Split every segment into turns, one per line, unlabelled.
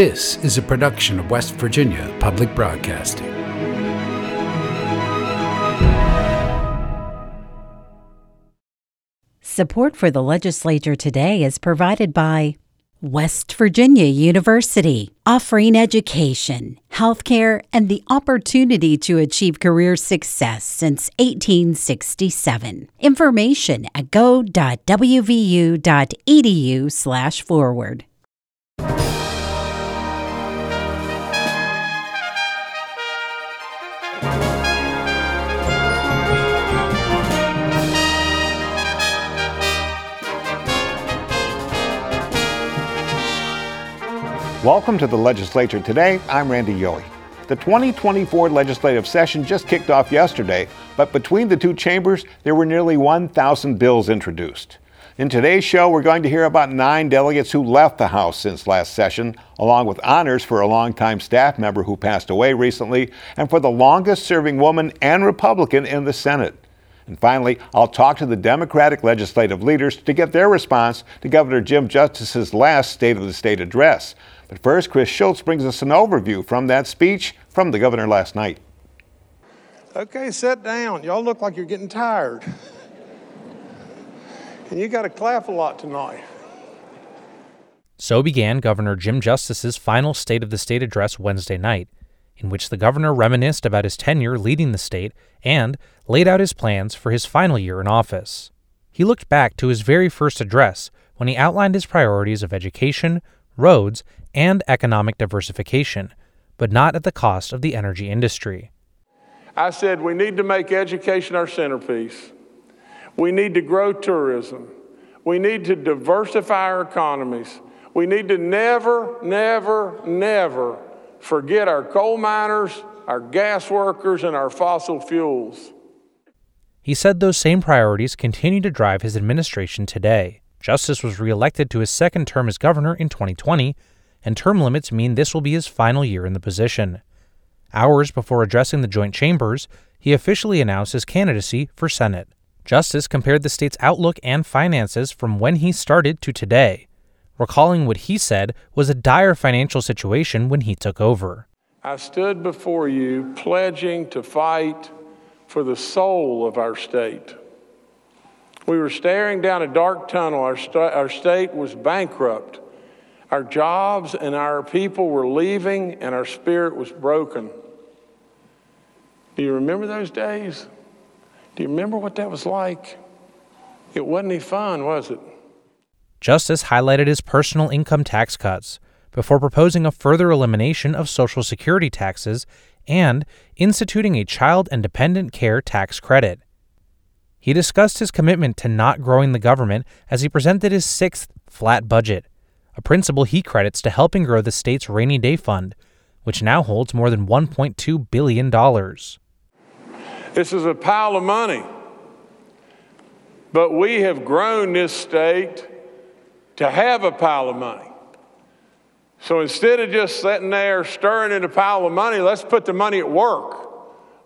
This is a production of West Virginia Public Broadcasting.
Support for the legislature today is provided by West Virginia University, offering education, healthcare, and the opportunity to achieve career success since 1867. Information at go.wvu.edu/forward.
Welcome to the legislature today. I'm Randy Yohe. The 2024 legislative session just kicked off yesterday, but between the two chambers, there were nearly 1,000 bills introduced. In today's show, we're going to hear about nine delegates who left the House since last session, along with honors for a longtime staff member who passed away recently, and for the longest serving woman and Republican in the Senate. And finally, I'll talk to the Democratic legislative leaders to get their response to Governor Jim Justice's last State of the State address. But first, Chris Schulz brings us an overview from that speech from the governor last night.
Okay, sit down. Y'all look like you're getting tired. And you got to clap a lot tonight.
So began Governor Jim Justice's final State of the State address Wednesday night, in which the governor reminisced about his tenure leading the state and laid out his plans for his final year in office. He looked back to his very first address when he outlined his priorities of education, roads, and economic diversification, but not at the cost of the energy industry.
I said we need to make education our centerpiece. We need to grow tourism. We need to diversify our economies. We need to never, never, never forget our coal miners, our gas workers, and our fossil fuels.
He said those same priorities continue to drive his administration today. Justice was reelected to his second term as governor in 2020 and term limits mean this will be his final year in the position. Hours before addressing the joint chambers, he officially announced his candidacy for Senate. Justice compared the state's outlook and finances from when he started to today, recalling what he said was a dire financial situation when he took over.
I stood before you pledging to fight for the soul of our state. We were staring down a dark tunnel. Our, st- our state was bankrupt. Our jobs and our people were leaving, and our spirit was broken. Do you remember those days? Do you remember what that was like? It wasn't any fun, was it?
Justice highlighted his personal income tax cuts before proposing a further elimination of Social Security taxes and instituting a child and dependent care tax credit. He discussed his commitment to not growing the government as he presented his sixth flat budget, a principle he credits to helping grow the state's rainy day fund, which now holds more than $1.2 billion.
This is a pile of money. But we have grown this state to have a pile of money. So instead of just sitting there stirring in a pile of money, let's put the money at work.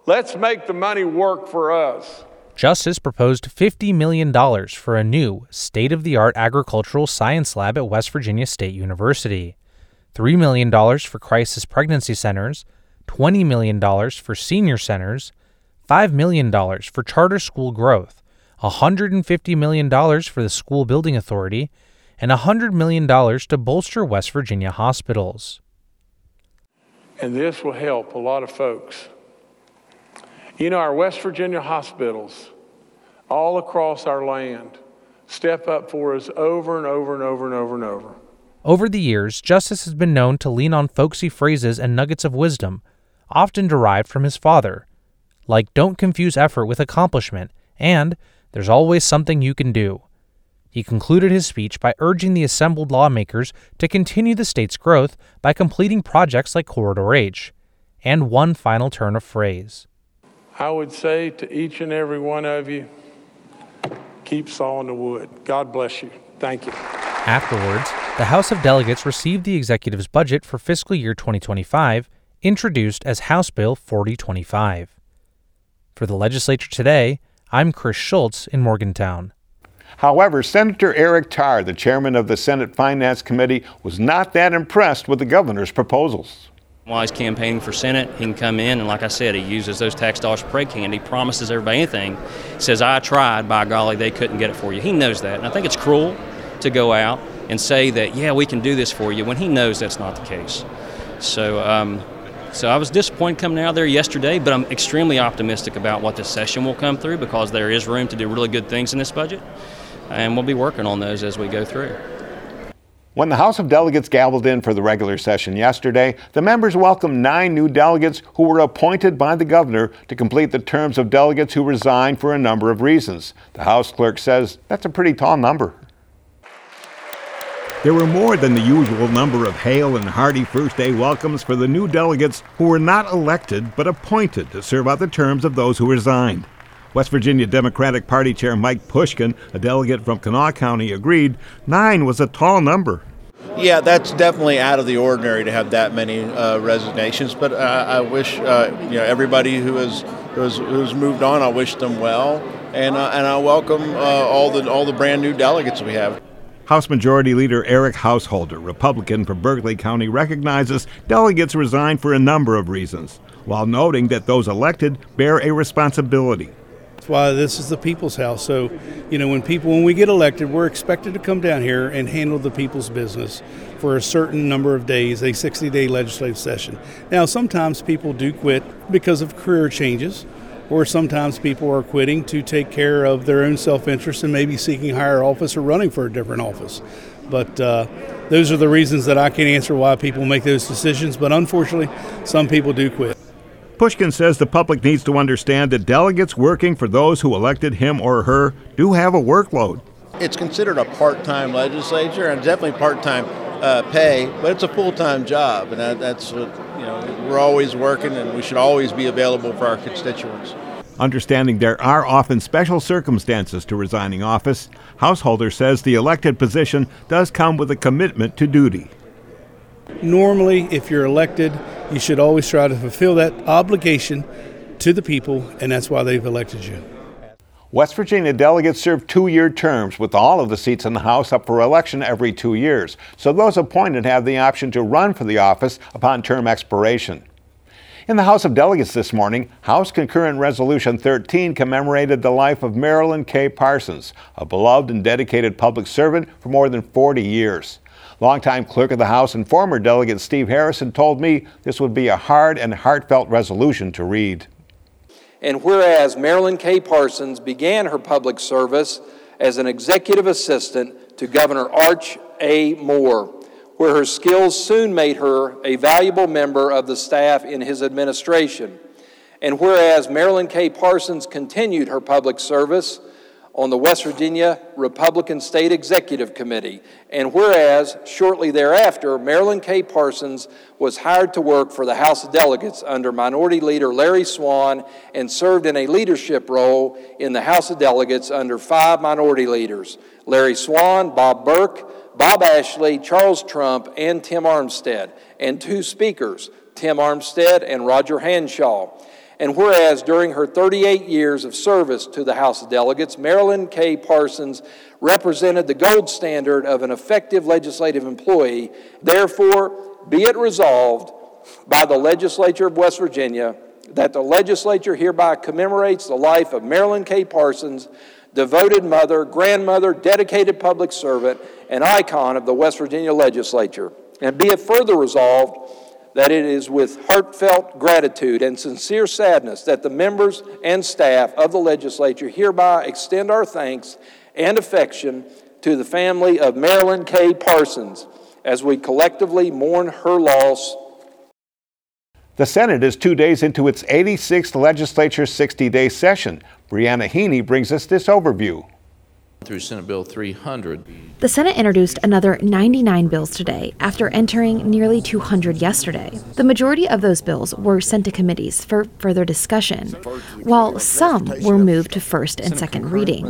Let's make the money work for us.
Justice proposed $50 million for a new, state of the art agricultural science lab at West Virginia State University, $3 million for crisis pregnancy centers, $20 million for senior centers, $5 million for charter school growth, $150 million for the School Building Authority, and $100 million to bolster West Virginia hospitals.
And this will help a lot of folks. You know, our West Virginia hospitals all across our land step up for us over and over and over and over and over.
Over the years, Justice has been known to lean on folksy phrases and nuggets of wisdom, often derived from his father, like don't confuse effort with accomplishment and there's always something you can do. He concluded his speech by urging the assembled lawmakers to continue the state's growth by completing projects like Corridor H, and one final turn of phrase.
I would say to each and every one of you, keep sawing the wood. God bless you. Thank you.
Afterwards, the House of Delegates received the executive's budget for fiscal year 2025, introduced as House Bill 4025. For the legislature today, I'm Chris Schulz in Morgantown.
However, Senator Eric Tarr, the chairman of the Senate Finance Committee, was not that impressed with the governor's proposals.
While he's campaigning for Senate, he can come in and, like I said, he uses those tax dollars for pray candy. Promises everybody anything. Says, I tried, by golly, they couldn't get it for you. He knows that. And I think it's cruel to go out and say that, yeah, we can do this for you when he knows that's not the case. So, um, so I was disappointed coming out there yesterday, but I'm extremely optimistic about what this session will come through because there is room to do really good things in this budget, and we'll be working on those as we go through.
When the House of Delegates gavelled in for the regular session yesterday, the members welcomed nine new delegates who were appointed by the governor to complete the terms of delegates who resigned for a number of reasons. The House clerk says that's a pretty tall number. There were more than the usual number of hail and hearty first day welcomes for the new delegates who were not elected but appointed to serve out the terms of those who resigned. West Virginia Democratic Party Chair Mike Pushkin, a delegate from Kanawha County, agreed nine was a tall number.
Yeah, that's definitely out of the ordinary to have that many uh, resignations. But uh, I wish uh, you know everybody who has who's, who's moved on. I wish them well, and uh, and I welcome uh, all the all the brand new delegates we have.
House Majority Leader Eric Householder, Republican from Berkeley County, recognizes delegates resign for a number of reasons, while noting that those elected bear a responsibility.
That's why this is the people's house. So, you know, when people, when we get elected, we're expected to come down here and handle the people's business for a certain number of days, a 60 day legislative session. Now, sometimes people do quit because of career changes, or sometimes people are quitting to take care of their own self interest and maybe seeking higher office or running for a different office. But uh, those are the reasons that I can't answer why people make those decisions. But unfortunately, some people do quit.
Pushkin says the public needs to understand that delegates working for those who elected him or her do have a workload.
It's considered a part time legislature and definitely part time uh, pay, but it's a full time job, and that, that's what, you know, we're always working and we should always be available for our constituents.
Understanding there are often special circumstances to resigning office, Householder says the elected position does come with a commitment to duty.
Normally, if you're elected, you should always try to fulfill that obligation to the people, and that's why they've elected you.
West Virginia delegates serve two year terms, with all of the seats in the House up for election every two years. So those appointed have the option to run for the office upon term expiration. In the House of Delegates this morning, House Concurrent Resolution 13 commemorated the life of Marilyn K. Parsons, a beloved and dedicated public servant for more than 40 years. Longtime clerk of the House and former delegate Steve Harrison told me this would be a hard and heartfelt resolution to read.
And whereas Marilyn K. Parsons began her public service as an executive assistant to Governor Arch A. Moore, where her skills soon made her a valuable member of the staff in his administration. And whereas Marilyn K. Parsons continued her public service on the West Virginia Republican State Executive Committee. And whereas shortly thereafter, Marilyn K. Parsons was hired to work for the House of Delegates under Minority Leader Larry Swan and served in a leadership role in the House of Delegates under five minority leaders Larry Swan, Bob Burke, Bob Ashley, Charles Trump, and Tim Armstead, and two speakers, Tim Armstead and Roger Hanshaw. And whereas during her 38 years of service to the House of Delegates, Marilyn K. Parsons represented the gold standard of an effective legislative employee, therefore, be it resolved by the legislature of West Virginia that the legislature hereby commemorates the life of Marilyn K. Parsons, devoted mother, grandmother, dedicated public servant, and icon of the West Virginia legislature. And be it further resolved that it is with heartfelt gratitude and sincere sadness that the members and staff of the legislature hereby extend our thanks and affection to the family of Marilyn K. Parsons as we collectively mourn her loss.
The Senate is two days into its 86th legislature's 60 day session. Briana Heaney brings us this overview
through Senate Bill 300.
The Senate introduced another 99 bills today after entering nearly 200 yesterday. The majority of those bills were sent to committees for further discussion, while some were moved to first and second reading.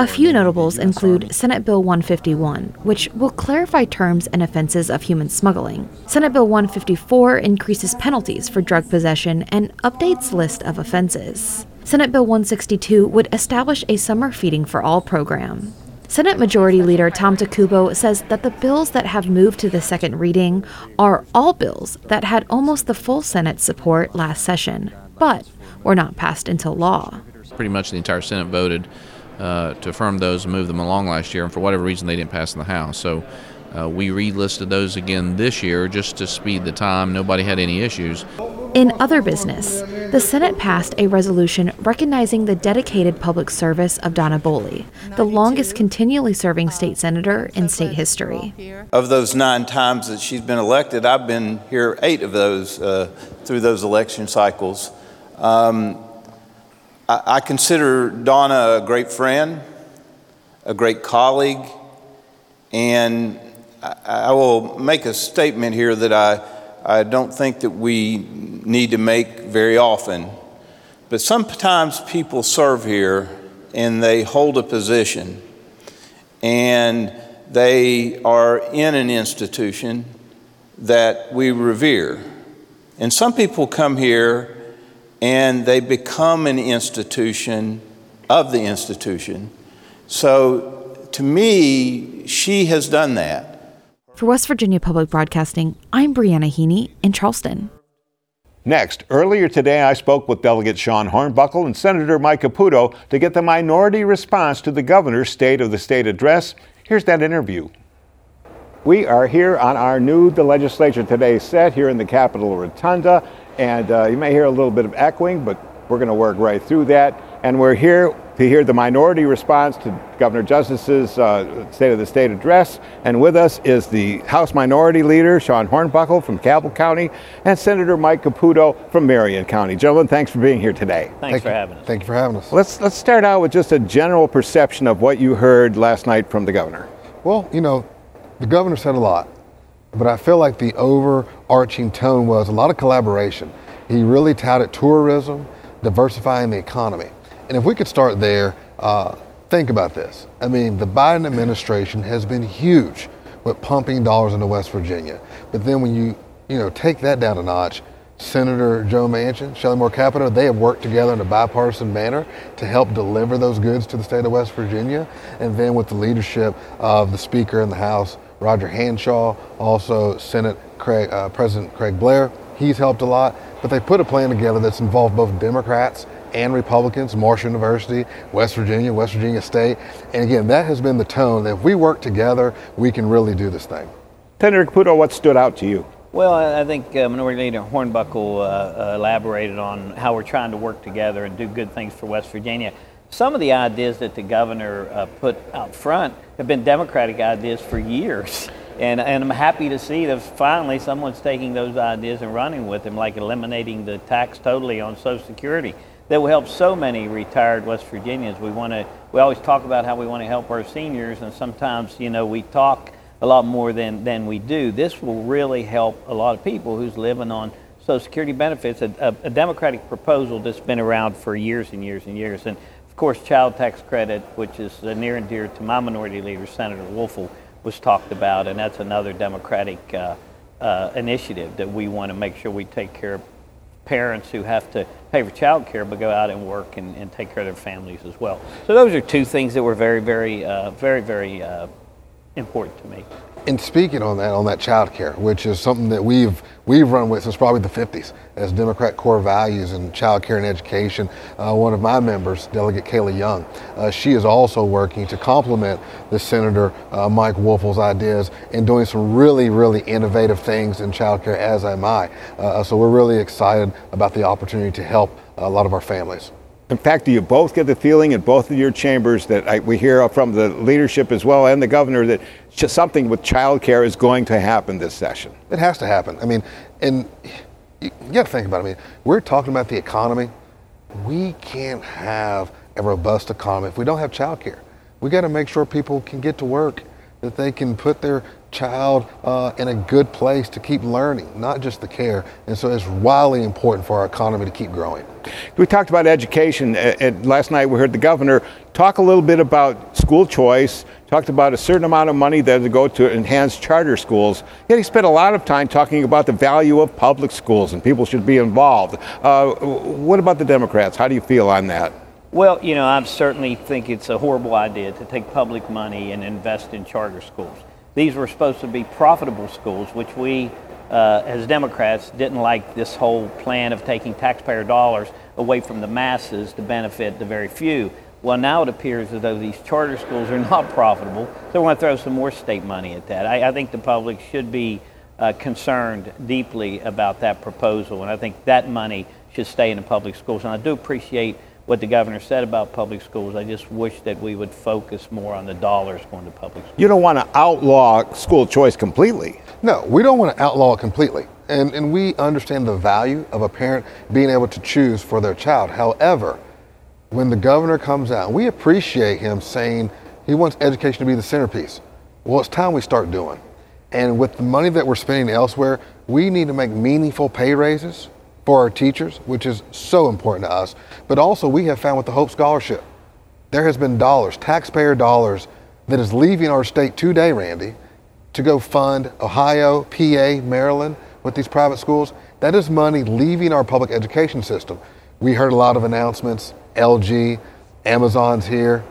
A few notables include Senate Bill 151, which will clarify terms and offenses of human smuggling. Senate Bill 154 increases penalties for drug possession and updates list of offenses. Senate Bill 162 would establish a summer feeding for all program. Senate Majority Leader Tom Takubo says that the bills that have moved to the second reading are all bills that had almost the full Senate support last session, but were not passed into law.
Pretty much the entire Senate voted uh, to affirm those and move them along last year, and for whatever reason they didn't pass in the House. So uh, we relisted those again this year just to speed the time. Nobody had any issues.
In other business, the Senate passed a resolution recognizing the dedicated public service of Donna Boley, the longest continually serving state senator in state history.
Of those nine times that she's been elected, I've been here eight of those uh, through those election cycles. Um, I, I consider Donna a great friend, a great colleague, and I, will make a statement here that I, I don't think that we need to make very often. But sometimes people serve here and they hold a position and they are in an institution that we revere. And some people come here and they become an institution of the institution. So to me, she has done that.
For West Virginia Public Broadcasting, I'm Briana Heaney in Charleston.
Next, earlier today, I spoke with Delegate Sean Hornbuckle and Senator Mike Caputo to get the minority response to the governor's State of the State address. Here's that interview. We are here on our new The Legislature Today set here in the Capitol Rotunda. And uh, you may hear a little bit of echoing, but we're going to work right through that. And we're here to hear the minority response to Governor Justice's uh, State of the State address. And with us is the House Minority Leader, Sean Hornbuckle from Cabell County, and Senator Mike Caputo from Marion County. Gentlemen, thanks for being here today.
Thanks Thank for you. having us.
Thank you for having us.
Let's, let's start out with just a general perception of what you heard last night from the governor.
Well, you know, the governor said a lot but I feel like the overarching tone was a lot of collaboration. He really touted tourism, diversifying the economy. And if we could start there, uh, think about this. I mean, the Biden administration has been huge with pumping dollars into West Virginia. But then when you, you know, take that down a notch, Senator Joe Manchin, Shelley Moore Capito, they have worked together in a bipartisan manner to help deliver those goods to the state of West Virginia. And then with the leadership of the Speaker in the House, Roger Hanshaw, also Senate Craig, uh, President Craig Blair. He's helped a lot, but they put a plan together that's involved both Democrats and Republicans, Marshall University, West Virginia, West Virginia State. And again, that has been the tone that if we work together, we can really do this thing.
Senator Caputo, what stood out to you?
Well, I think uh, Minority Leader Hornbuckle uh, uh, elaborated on how we're trying to work together and do good things for West Virginia. Some of the ideas that the governor uh, put out front have been Democratic ideas for years. And, and I'm happy to see that finally someone's taking those ideas and running with them, like eliminating the tax totally on Social Security. That will help so many retired West Virginians. We want to. We always talk about how we want to help our seniors, and sometimes, you know, we talk a lot more than, than we do. This will really help a lot of people who's living on Social Security benefits, a, a, a Democratic proposal that's been around for years and years and years. And of course, child tax credit, which is near and dear to my minority leader, Senator Woelfel, was talked about, and that's another Democratic uh, uh, initiative that we want to make sure we take care of parents who have to pay for child care but go out and work and, and take care of their families as well. So those are two things that were very, very, uh, very, very uh, important to me.
And speaking on that, on that child care, which is something that we've we've run with since probably the 50s as Democrat core values in child care and education. Uh, one of my members, Delegate Kayla Young, uh, she is also working to complement the Senator uh, Mike Woelfel's ideas and doing some really, really innovative things in child care, as am I. Uh, so we're really excited about the opportunity to help a lot of our families.
In fact, do you both get the feeling in both of your chambers that I, we hear from the leadership as well and the governor that something with childcare is going to happen this session?
It has to happen. I mean, and you, you got to think about it. I mean, we're talking about the economy. We can't have a robust economy if we don't have childcare. We got to make sure people can get to work that they can put their child uh, in a good place to keep learning, not just the care. And so it's wildly important for our economy to keep growing.
We talked about education, and last night we heard the governor talk a little bit about school choice, talked about a certain amount of money that would go to enhance charter schools. Yet he spent a lot of time talking about the value of public schools and people should be involved. Uh, what about the Democrats? How do you feel on that?
Well, you know, I certainly think it's a horrible idea to take public money and invest in charter schools. These were supposed to be profitable schools, which we, uh, as Democrats, didn't like this whole plan of taking taxpayer dollars away from the masses to benefit the very few. Well, now it appears as though these charter schools are not profitable, so we're going to throw some more state money at that. I, I think the public should be uh, concerned deeply about that proposal, and I think that money should stay in the public schools. And I do appreciate what the governor said about public schools. I just wish that we would focus more on the dollars going to public schools.
You don't want to outlaw school choice completely.
No, we don't want to outlaw it completely. And, and we understand the value of a parent being able to choose for their child. However, when the governor comes out, we appreciate him saying he wants education to be the centerpiece. Well, it's time we start doing. And with the money that we're spending elsewhere, we need to make meaningful pay raises for our teachers, which is so important to us. But also, we have found with the Hope Scholarship, there has been dollars, taxpayer dollars, that is leaving our state today, Randy, to go fund Ohio, PA, Maryland with these private schools. That is money leaving our public education system. We heard a lot of announcements LG, Amazon's here.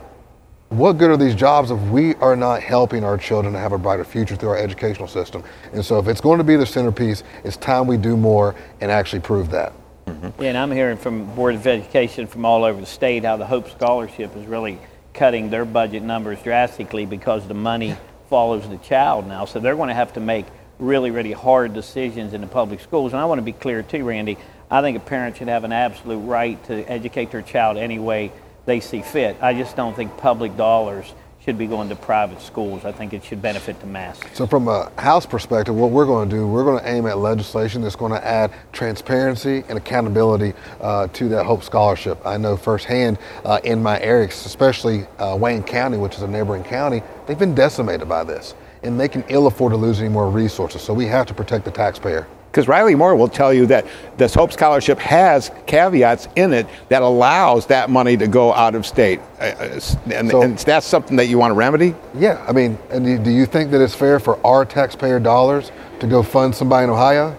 What good are these jobs if we are not helping our children to have a brighter future through our educational system? And so, if it's going to be the centerpiece, it's time we do more and actually prove that.
Mm-hmm. Yeah, and I'm hearing from Board of Education from all over the state how the Hope Scholarship is really cutting their budget numbers drastically because the money follows the child now. So they're going to have to make really, really hard decisions in the public schools. And I want to be clear too, Randy. I think a parent should have an absolute right to educate their child any way they see fit. I just don't think public dollars should be going to private schools. I think it should benefit the masses.
So, from a House perspective, what we're going to do, we're going to aim at legislation that's going to add transparency and accountability uh, to that Hope Scholarship. I know firsthand uh, in my area, especially uh, Wayne County, which is a neighboring county, they've been decimated by this, and they can ill afford to lose any more resources. So, we have to protect the taxpayer.
Because Riley Moore will tell you that this Hope Scholarship has caveats in it that allows that money to go out of state. Uh, uh and, so, and that's something that you want to remedy?
Yeah. I mean, do you think that it's fair for our taxpayer dollars to go fund somebody in Ohio?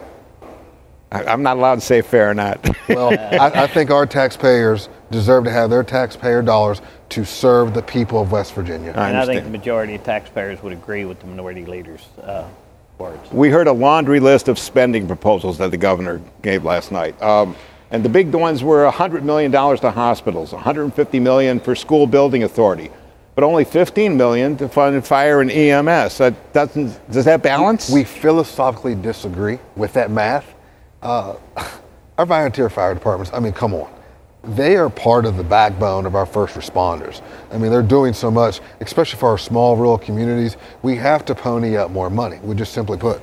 I'm not allowed to say fair or not.
well, I, I, think our taxpayers deserve to have their taxpayer dollars to serve the people of West Virginia.
I and I think the majority of taxpayers would agree with the minority leaders. Uh,
we heard a laundry list of spending proposals that the governor gave last night. Um, and the big ones were $100 million to hospitals, 150 million for school building authority, but only 15 million to fund fire and EMS. That doesn't, does that balance?
We philosophically disagree with that math. Uh, our volunteer fire departments, I mean, come on they are part of the backbone of our first responders. I mean, they're doing so much, especially for our small rural communities. We have to pony up more money, we just simply put.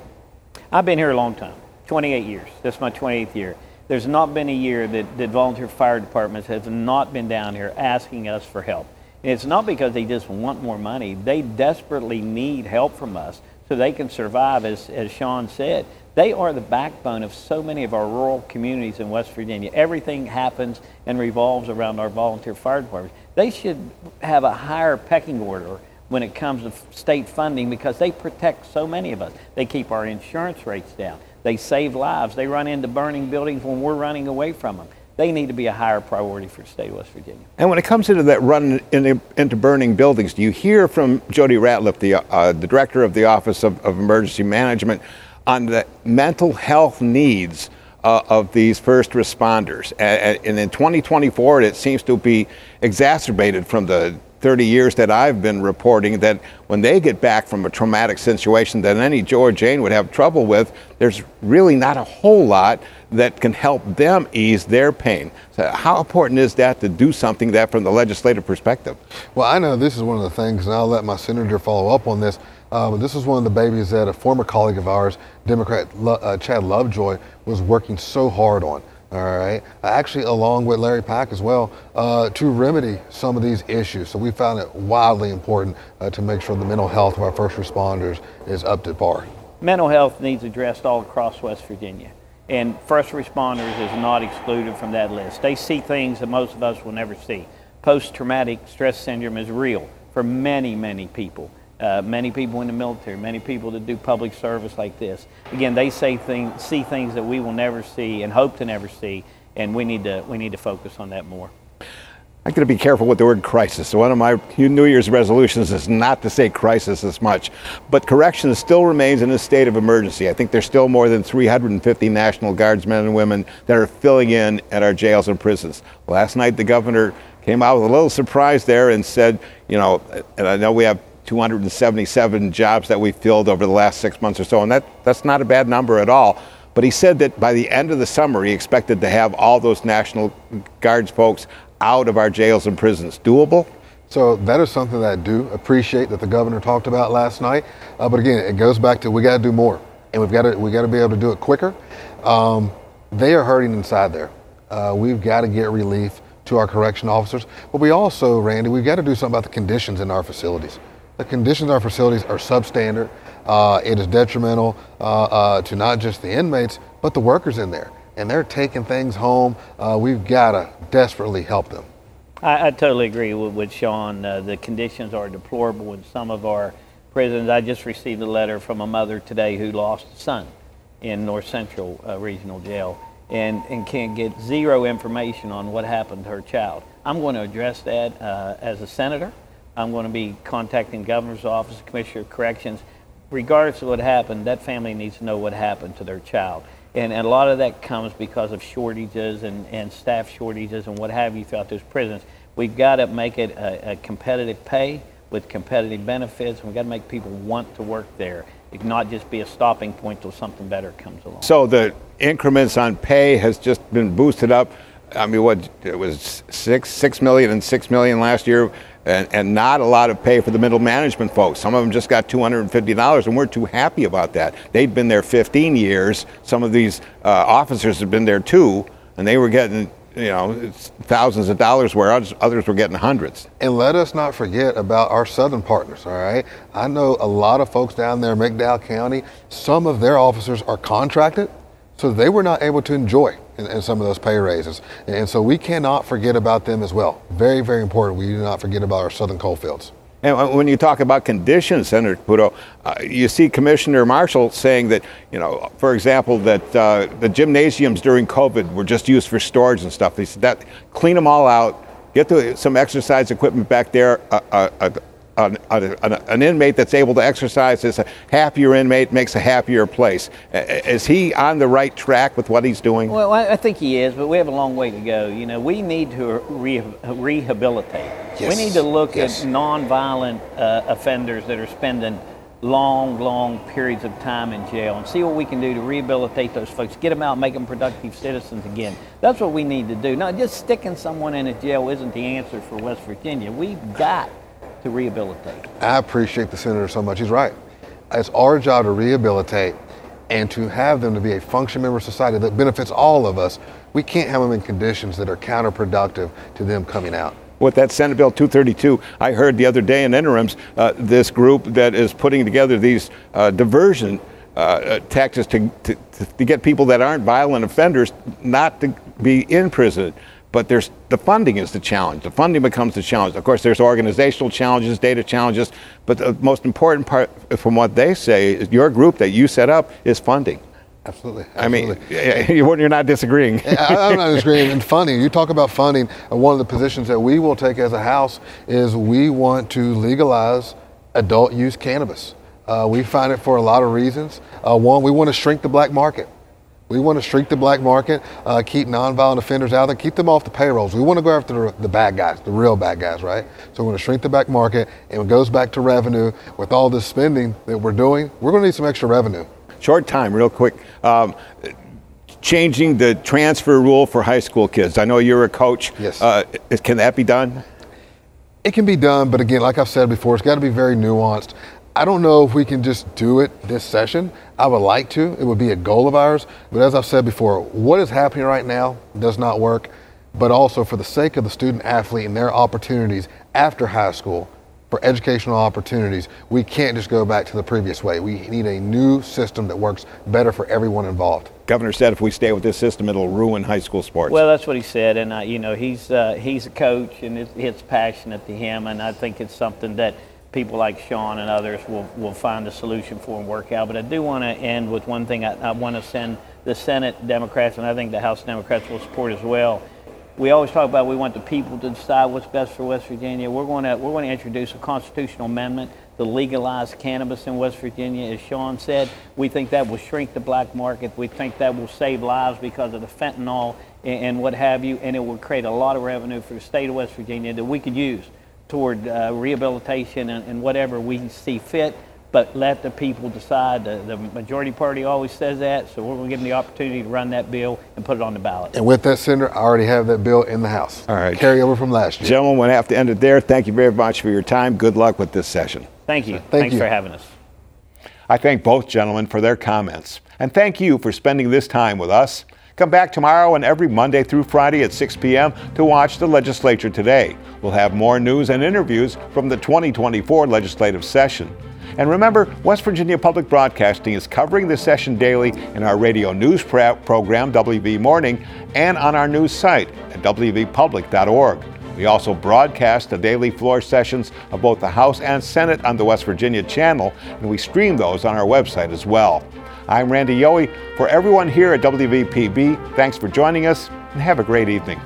I've been here a long time 28 years. That's my 28th year. There's not been a year that, that volunteer fire departments have not been down here asking us for help. And it's not because they just want more money, they desperately need help from us so they can survive, as, as Sean said. They are the backbone of so many of our rural communities in West Virginia. Everything happens and revolves around our volunteer fire departments. They should have a higher pecking order when it comes to state funding because they protect so many of us. They keep our insurance rates down. They save lives. They run into burning buildings when we're running away from them. They need to be a higher priority for the state of West Virginia.
And when it comes into that run in, into burning buildings, do you hear from Jody Ratliff, the, uh, the director of the Office of, of Emergency Management, on the mental health needs uh, of these first responders. And, and in 2024, it seems to be exacerbated from the 30 years that I've been reporting that when they get back from a traumatic situation that any Joe or Jane would have trouble with, there's really not a whole lot that can help them ease their pain. So how important is that to do something that from the legislative perspective?
Well, I know this is one of the things, and I'll let my senator follow up on this. Uh, this is one of the babies that a former colleague of ours, Democrat uh, Chad Lovejoy, was working so hard on. all right, actually along with Larry Pack as well, uh, to remedy some of these issues. So we found it wildly important uh, to make sure the mental health of our first responders is up to par.
Mental health needs addressed all across West Virginia, and first responders is not excluded from that list. They see things that most of us will never see. Post-traumatic stress syndrome is real for many, many people. Uh, many people in the military, many people that do public service like this. Again, they say things, see things that we will never see and hope to never see, and we need to we need to focus on that more.
I'm going to be careful with the word crisis. One of my New Year's resolutions is not to say crisis as much. But corrections still remains in a state of emergency. I think there's still more than 350 National Guardsmen and women that are filling in at our jails and prisons. Last night, the governor came out with a little surprise there and said, you know, and I know we have 277 jobs that we filled over the last six months or so, and that, that's not a bad number at all. But he said that by the end of the summer, he expected to have all those National Guards folks out of our jails and prisons. Doable?
So that is something that I do appreciate that the governor talked about last night. Uh, but again, it goes back to we got to do more, and we've got to we got to be able to do it quicker. Um, they are hurting inside there. Uh, we've got to get relief to our correction officers, but we also, Randy, we've got to do something about the conditions in our facilities. The conditions in our facilities are substandard. Uh, it is detrimental uh, uh, to not just the inmates, but the workers in there. And they're taking things home. Uh, we've got to desperately help them.
I, I totally agree with, with Sean. Uh, the conditions are deplorable in some of our prisons. I just received a letter from a mother today who lost a son in North Central uh, Regional Jail and, and can get zero information on what happened to her child. I'm going to address that as a senator. I'm going to be contacting governor's office, commissioner of corrections. Regardless of what happened, that family needs to know what happened to their child. And, and a lot of that comes because of shortages and, and staff shortages and what have you throughout those prisons. We've got to make it a, a competitive pay with competitive benefits. We've got to make people want to work there. It not just be a stopping point till something better comes along.
So the increments on pay has just been boosted up. I mean, what it was six six million and six million last year and, and not a lot of pay for the middle management folks. Some of them just got $250, and we're too happy about that. They've been there 15 years. Some of these uh, officers have been there too, and they were getting you know, thousands of dollars where others, were getting hundreds.
And let us not forget about our southern partners, all right? I know a lot of folks down there in McDowell County, some of their officers are contracted, so they were not able to enjoy in, some of those pay raises. And so we cannot forget about them as well. Very, very important. We do not forget about our southern coal fields.
And when you talk about conditions, Senator Caputo, uh, you see Commissioner Marshall saying that, you know, for example, that uh, the gymnasiums during COVID were just used for storage and stuff. He said that clean them all out, get the, some exercise equipment back there, uh, uh an, an, an, inmate that's able to exercise is a happier inmate, makes a happier place. Is he on the right track with what he's doing?
Well, I think he is, but we have a long way to go. You know, we need to re- rehabilitate. Yes. We need to look yes. at nonviolent uh, offenders that are spending long, long periods of time in jail and see what we can do to rehabilitate those folks, get them out, make them productive citizens again. That's what we need to do. Now, just sticking someone in a jail isn't the answer for West Virginia. We've got to rehabilitate.
I appreciate the senator so much. He's right. It's our job to rehabilitate and to have them to be a functioning member of society that benefits all of us. We can't have them in conditions that are counterproductive to them coming out
with that Senate Bill 232. I heard the other day in interims uh, this group that is putting together these uh, diversion uh, uh tactics to, to, to, get people that aren't violent offenders not to be in prison. But there's the funding is the challenge. The funding becomes the challenge. Of course, there's organizational challenges, data challenges, but the most important part, from what they say, is your group that you set up is funding.
Absolutely,
absolutely. I mean, you're not disagreeing.
I'm not disagreeing. And funding, you talk about funding. One of the positions that we will take as a House is we want to legalize adult use cannabis. Uh, we find it for a lot of reasons. Uh, one, we want to shrink the black market. We want to shrink the black market, uh, keep nonviolent offenders out there, keep them off the payrolls. We want to go after the, the, bad guys, the real bad guys, right? So we want to shrink the black market, and it goes back to revenue. With all this spending that we're doing, we're going to need some extra revenue.
Short time, real quick. Um, changing the transfer rule for high school kids. I know you're a coach.
Yes. Uh,
can that be done?
It can be done, but again, like I've said before, it's got to be very nuanced. I don't know if we can just do it this session. I would like to. It would be a goal of ours. But as I've said before, what is happening right now does not work. But also for the sake of the student athlete and their opportunities after high school, for educational opportunities, we can't just go back to the previous way. We need a new system that works better for everyone involved.
Governor said if we stay with this system, it'll ruin high school sports.
Well, that's what he said, and uh, you know he's uh, he's a coach, and it's, it's passionate to him, and I think it's something that people like Sean and others will, will find a solution for and work out. But I do want to end with one thing. I, I want to send the Senate Democrats, and I think the House Democrats will support as well. We always talk about we want the people to decide what's best for West Virginia. We're going to we're going to introduce a constitutional amendment to legalize cannabis in West Virginia. As Sean said, we think that will shrink the black market. We think that will save lives because of the fentanyl and, and what have you, and it will create a lot of revenue for the state of West Virginia that we could use toward uh, rehabilitation and, and, whatever we see fit, but let the people decide. The, the, majority party always says that, so we're going to give them the opportunity to run that bill and put it on the ballot.
And with that, Senator, I already have that bill in the House.
All right.
Carry over from last year.
Gentlemen, we'll have to end it there. Thank you very much for your time. Good luck with this session.
Thank you.
Thank
Thanks
you.
for having us.
I thank both gentlemen for their comments. And thank you for spending this time with us. Come back tomorrow and every Monday through Friday at 6 p.m. to watch the legislature today. We'll have more news and interviews from the 2024 legislative session. And remember, West Virginia Public Broadcasting is covering the session daily in our radio news program, WV Morning, and on our news site at wvpublic.org. We also broadcast the daily floor sessions of both the House and Senate on the West Virginia channel, and we stream those on our website as well. I'm Randy Yohe. For everyone here at WVPB, thanks for joining us and have a great evening.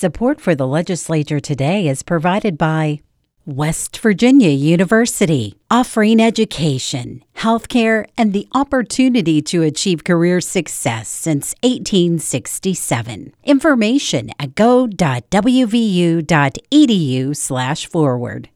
Support for the legislature today is provided by West Virginia University, offering education, healthcare, and the opportunity to achieve career success since 1867. Information at go.wvu.edu/forward.